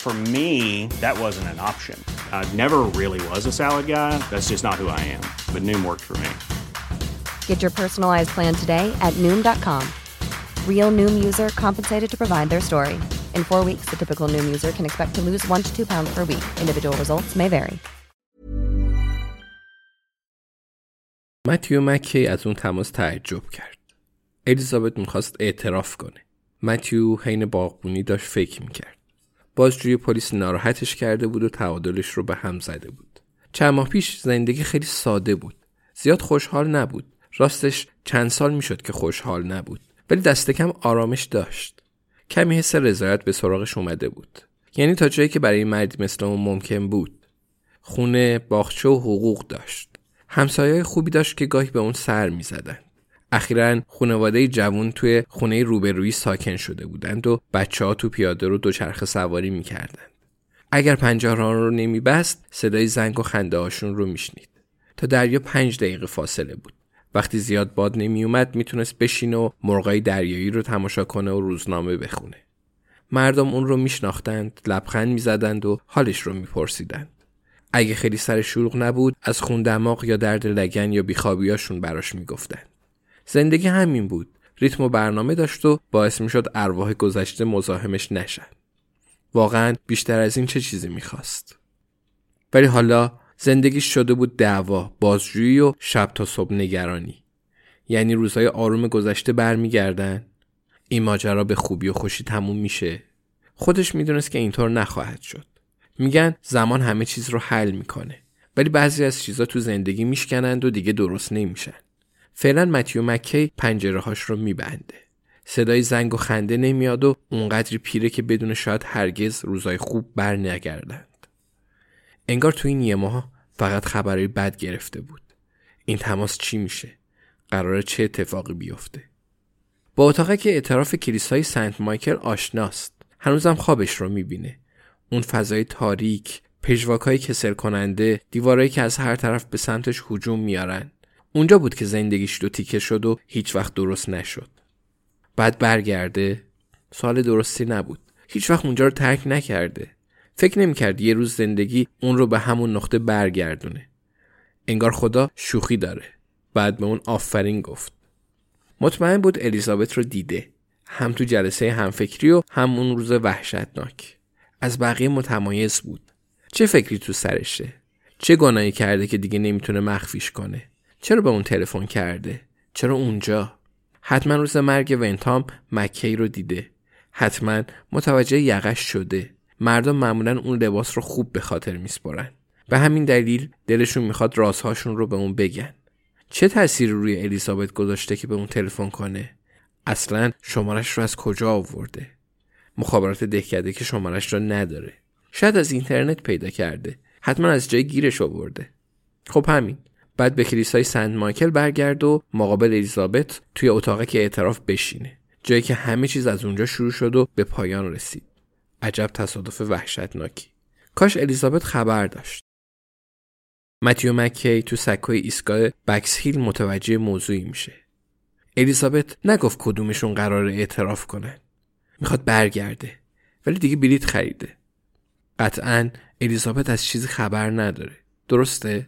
For me, that wasn't an option. I never really was a salad guy. That's just not who I am. But Noom worked for me. Get your personalized plan today at Noom.com. Real Noom user compensated to provide their story. In four weeks, the typical Noom user can expect to lose one to two pounds per week. Individual results may vary. متیو مکی از اون تماس تعجب کرد. الیزابت میخواست اعتراف کنه. متیو حین باغبونی داشت فکر میکرد. بازجوی پلیس ناراحتش کرده بود و تعادلش رو به هم زده بود. چند ماه پیش زندگی خیلی ساده بود. زیاد خوشحال نبود. راستش چند سال می‌شد که خوشحال نبود. ولی دست کم آرامش داشت. کمی حس رضایت به سراغش اومده بود. یعنی تا جایی که برای مردی مثل اون ممکن بود. خونه، باغچه و حقوق داشت. همسایه خوبی داشت که گاهی به اون سر می‌زدن. اخیرا خانواده جوون توی خونه روبرویی ساکن شده بودند و بچه ها تو پیاده رو دوچرخه سواری می‌کردند. اگر پنجره رو نمیبست صدای زنگ و خنده هاشون رو میشنید. تا دریا پنج دقیقه فاصله بود. وقتی زیاد باد نمیومد می‌تونست بشینه و مرغای دریایی رو تماشا کنه و روزنامه بخونه. مردم اون رو میشناختند، لبخند می‌زدند و حالش رو میپرسیدند. اگه خیلی سر شلوغ نبود از خون دماغ یا درد لگن یا بیخوابیاشون براش می‌گفتند. زندگی همین بود. ریتم و برنامه داشت و باعث می‌شد ارواح گذشته مزاحمش نشن. واقعا بیشتر از این چه چیزی می‌خواست. ولی حالا زندگیش شده بود دعوا، بازجویی و شب تا صبح نگرانی. یعنی روزهای آروم گذشته برمیگردن. این ماجرا به خوبی و خوشی تموم میشه. خودش می‌دونست که اینطور نخواهد شد. میگن زمان همه چیز رو حل می‌کنه. ولی بعضی از چیزا تو زندگی میشکنند و دیگه درست نمیشن. فعلا متیو مکی پنجره هاش رو میبنده. صدای زنگ و خنده نمیاد و اونقدری پیره که بدون شاید هرگز روزای خوب بر نگردند. انگار تو این یه ماه فقط خبرهای بد گرفته بود. این تماس چی میشه؟ قراره چه اتفاقی بیفته؟ با اتاقه که اعتراف کلیسای سنت مایکل آشناست. هنوزم خوابش رو می‌بینه. اون فضای تاریک، پژواکای کسل کننده، دیوارایی که از هر طرف به سمتش هجوم میارن. اونجا بود که زندگیش دو تیکه شد و هیچ وقت درست نشد. بعد برگرده سال درستی نبود. هیچ وقت اونجا رو ترک نکرده. فکر نمی‌کرد یه روز زندگی اون رو به همون نقطه برگردونه. انگار خدا شوخی داره. بعد به اون آفرین گفت. مطمئن بود الیزابت رو دیده. هم تو جلسه همفکری و هم اون روز وحشتناک. از بقیه متمایز بود. چه فکری تو سرشه؟ چه گناهی کرده که دیگه نمی‌تونه مخفیش کنه؟ چرا به اون تلفن کرده؟ چرا اونجا؟ حتما روز مرگ ونتام مکی رو دیده. حتما متوجه یقش شده. مردم معمولا اون لباس رو خوب به خاطر میسپرن. به همین دلیل دلشون می‌خواد رازهاشون رو به اون بگن. چه تأثیری روی الیزابت گذاشته که به اون تلفن کنه؟ اصلا شمارش رو از کجا آورده؟ مخابرات دهکده که شمارش رو نداره. شاید از اینترنت پیدا کرده. حتما از جای گیرش آورده. خب همین. بعد به کلیسای سنت مایکل برگرد و مقابل الیزابت توی اتاقی که اعتراف بشینه. جایی که همه چیز از اونجا شروع شد و به پایان رسید. عجب تصادف وحشتناکی. کاش الیزابت خبر داشت. متیو مکی تو سکوی ایستگاه بکس هیل متوجه موضوعی میشه. الیزابت نگفت کدومشون قرار اعتراف کنه. می‌خواد برگرده. ولی دیگه بلیت خریده. قطعا الیزابت از چیزی خبر نداره. درسته؟